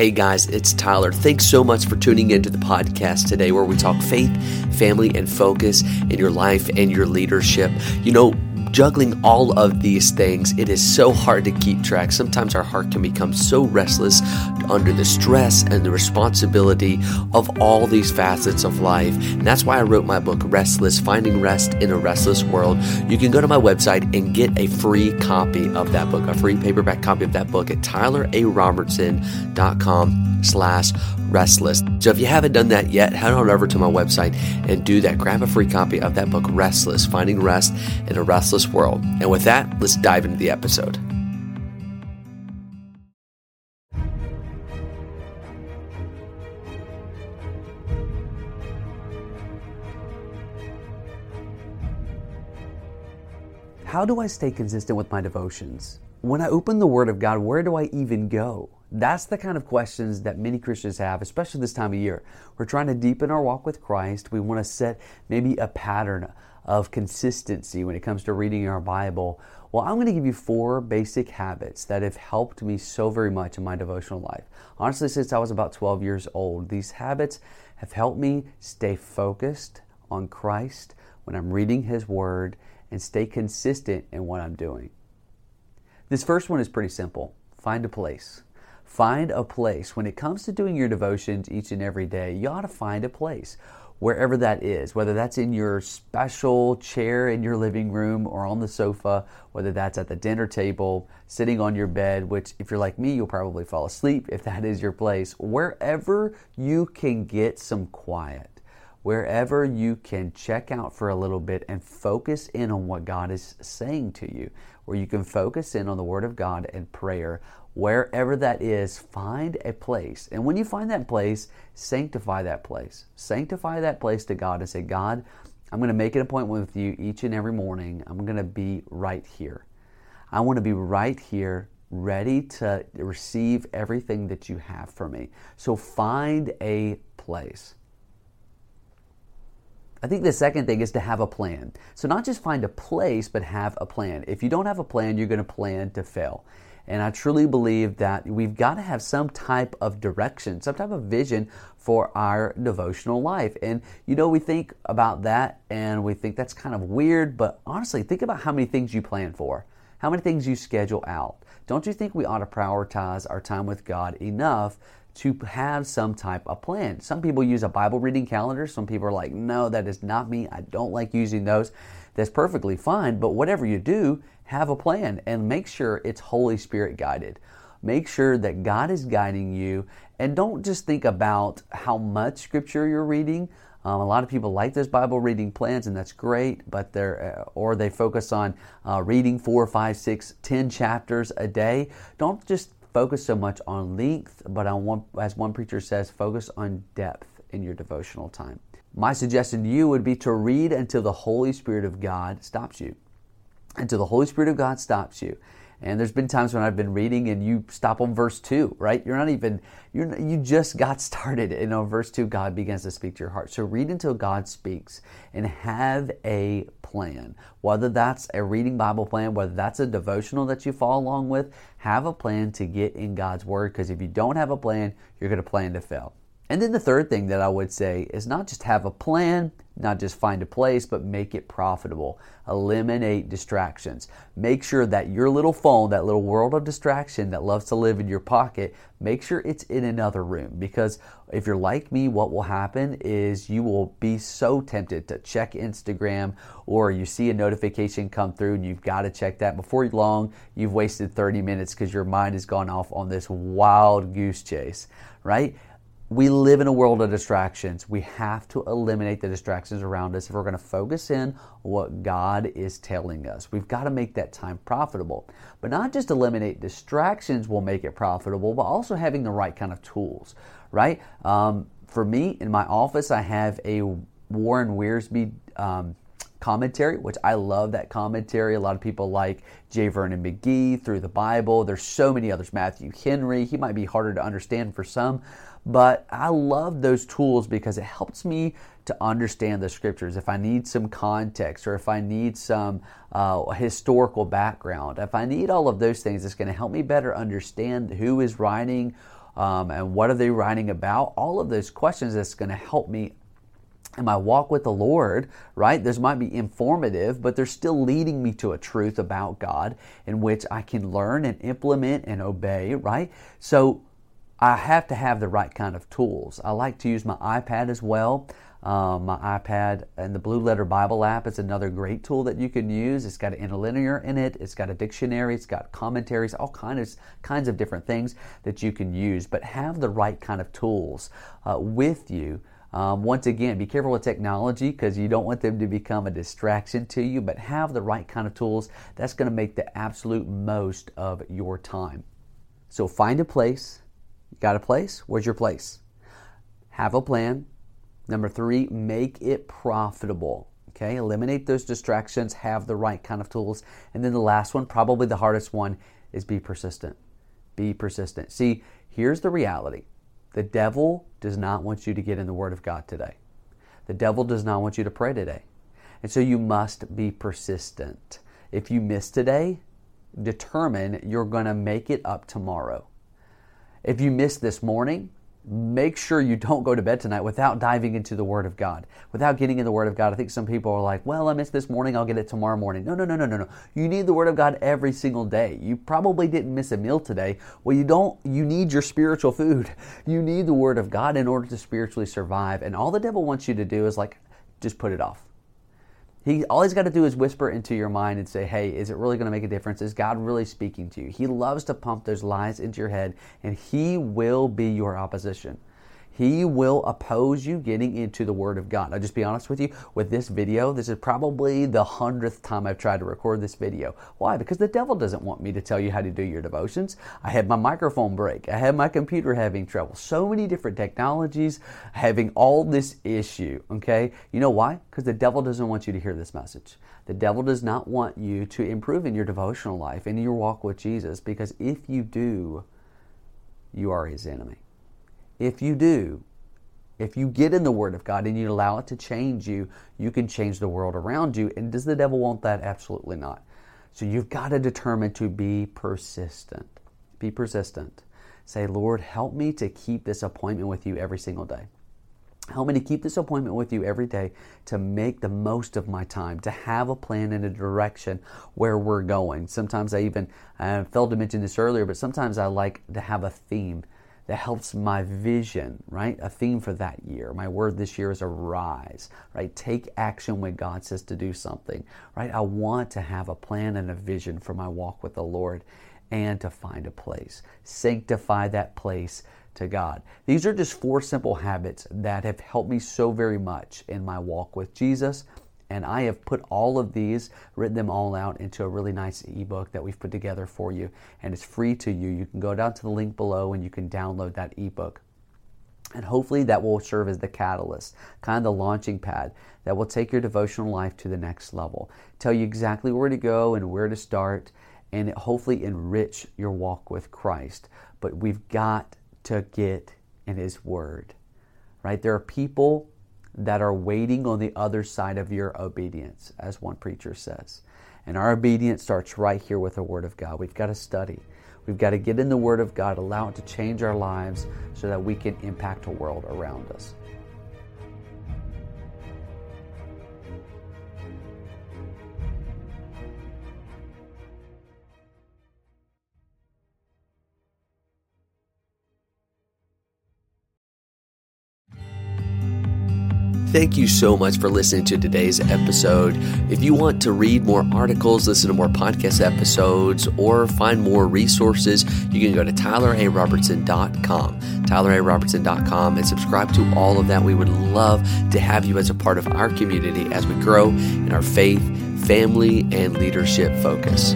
Hey guys, it's Tyler. Thanks so much for tuning into the podcast today where we talk faith, family, and focus in your life and your leadership. You know, juggling all of these things, it is so hard to keep track. Sometimes our heart can become so restless under the stress and the responsibility of all these facets of life. And that's why I wrote my book, Restless Finding Rest in a Restless World. You can go to my website and get a free copy of that book, a free paperback copy of that book at tylerarobertson.com slash restless. So if you haven't done that yet, head on over to my website and do that. Grab a free copy of that book, Restless, Finding Rest in a Restless World. And with that, let's dive into the episode. How do I stay consistent with my devotions? When I open the Word of God, where do I even go? That's the kind of questions that many Christians have, especially this time of year. We're trying to deepen our walk with Christ. We want to set maybe a pattern of consistency when it comes to reading our Bible. Well, I'm going to give you four basic habits that have helped me so very much in my devotional life. Honestly, since I was about 12 years old, these habits have helped me stay focused on Christ when I'm reading His Word and stay consistent in what I'm doing. This first one is pretty simple find a place. Find a place. When it comes to doing your devotions each and every day, you ought to find a place, wherever that is, whether that's in your special chair in your living room or on the sofa, whether that's at the dinner table, sitting on your bed, which, if you're like me, you'll probably fall asleep if that is your place. Wherever you can get some quiet wherever you can check out for a little bit and focus in on what God is saying to you, where you can focus in on the Word of God and prayer. Wherever that is, find a place. And when you find that place, sanctify that place. Sanctify that place to God and say, God, I'm going to make an appointment with you each and every morning. I'm going to be right here. I want to be right here ready to receive everything that you have for me. So find a place. I think the second thing is to have a plan. So, not just find a place, but have a plan. If you don't have a plan, you're going to plan to fail. And I truly believe that we've got to have some type of direction, some type of vision for our devotional life. And you know, we think about that and we think that's kind of weird, but honestly, think about how many things you plan for, how many things you schedule out. Don't you think we ought to prioritize our time with God enough to have some type of plan. Some people use a Bible reading calendar. Some people are like, no, that is not me. I don't like using those. That's perfectly fine. But whatever you do, have a plan and make sure it's Holy Spirit guided. Make sure that God is guiding you and don't just think about how much scripture you're reading. Um, a lot of people like those Bible reading plans, and that's great. But they're uh, or they focus on uh, reading four, five, six, ten chapters a day. Don't just focus so much on length, but as one preacher says, focus on depth in your devotional time. My suggestion to you would be to read until the Holy Spirit of God stops you. Until the Holy Spirit of God stops you. And there's been times when I've been reading and you stop on verse 2, right? You're not even, you're, you just got started. And on verse 2, God begins to speak to your heart. So read until God speaks and have a plan. Whether that's a reading Bible plan, whether that's a devotional that you follow along with, have a plan to get in God's Word because if you don't have a plan, you're going to plan to fail. And then the third thing that I would say is not just have a plan, not just find a place, but make it profitable. Eliminate distractions. Make sure that your little phone, that little world of distraction that loves to live in your pocket, make sure it's in another room. Because if you're like me, what will happen is you will be so tempted to check Instagram or you see a notification come through and you've got to check that. Before long, you've wasted 30 minutes because your mind has gone off on this wild goose chase, right? We live in a world of distractions. We have to eliminate the distractions around us if we're going to focus in what God is telling us. We've got to make that time profitable. But not just eliminate distractions will make it profitable, but also having the right kind of tools, right? Um, for me, in my office, I have a Warren Wiersbe um, commentary, which I love that commentary. A lot of people like J. Vernon McGee through the Bible. There's so many others. Matthew Henry, he might be harder to understand for some, but I love those tools because it helps me to understand the scriptures. If I need some context or if I need some uh, historical background, if I need all of those things, it's going to help me better understand who is writing. Um, and what are they writing about? All of those questions that's going to help me in my walk with the Lord, right? This might be informative, but they're still leading me to a truth about God in which I can learn and implement and obey, right? So I have to have the right kind of tools. I like to use my iPad as well. Um, my iPad and the Blue Letter Bible app is another great tool that you can use. It's got an interlinear in it. It's got a dictionary. It's got commentaries, all kinds of, kinds of different things that you can use. But have the right kind of tools uh, with you. Um, once again, be careful with technology because you don't want them to become a distraction to you, but have the right kind of tools. That's going to make the absolute most of your time. So find a place. You got a place? Where's your place? Have a plan Number three, make it profitable. Okay, eliminate those distractions, have the right kind of tools. And then the last one, probably the hardest one, is be persistent. Be persistent. See, here's the reality the devil does not want you to get in the Word of God today, the devil does not want you to pray today. And so you must be persistent. If you miss today, determine you're going to make it up tomorrow. If you miss this morning, make sure you don't go to bed tonight without diving into the Word of God, without getting in the Word of God. I think some people are like, well, I missed this morning, I'll get it tomorrow morning. No, no, no, no, no, no. You need the Word of God every single day. You probably didn't miss a meal today. Well, you don't, you need your spiritual food. You need the Word of God in order to spiritually survive. And all the devil wants you to do is like, just put it off. He all he's got to do is whisper into your mind and say, "Hey, is it really going to make a difference? Is God really speaking to you?" He loves to pump those lies into your head, and he will be your opposition. He will oppose you getting into the Word of God. I'll just be honest with you, with this video, this is probably the hundredth time I've tried to record this video. Why? Because the devil doesn't want me to tell you how to do your devotions. I had my microphone break. I had my computer having trouble. So many different technologies having all this issue, okay? You know why? Because the devil doesn't want you to hear this message. The devil does not want you to improve in your devotional life and your walk with Jesus because if you do, you are his enemy. If you do, if you get in the Word of God and you allow it to change you, you can change the world around you. And does the devil want that? Absolutely not. So you've got to determine to be persistent. Be persistent. Say, Lord, help me to keep this appointment with you every single day. Help me to keep this appointment with you every day to make the most of my time, to have a plan and a direction where we're going. Sometimes I even, I failed to mention this earlier, but sometimes I like to have a theme that helps my vision, right? A theme for that year. My word this year is arise, right? Take action when God says to do something, right? I want to have a plan and a vision for my walk with the Lord and to find a place. Sanctify that place to God. These are just four simple habits that have helped me so very much in my walk with Jesus and I have put all of these, written them all out into a really nice ebook that we've put together for you. And it's free to you. You can go down to the link below and you can download that ebook. And hopefully that will serve as the catalyst, kind of the launching pad that will take your devotional life to the next level. Tell you exactly where to go and where to start, and hopefully enrich your walk with Christ. But we've got to get in His Word, right? There are people that are waiting on the other side of your obedience, as one preacher says. And our obedience starts right here with the Word of God. We've got to study. We've got to get in the Word of God, allow it to change our lives so that we can impact a world around us. Thank you so much for listening to today's episode. If you want to read more articles, listen to more podcast episodes, or find more resources, you can go to tylerarobertson.com, tylerarobertson.com, and subscribe to all of that. We would love to have you as a part of our community as we grow in our faith, family, and leadership focus.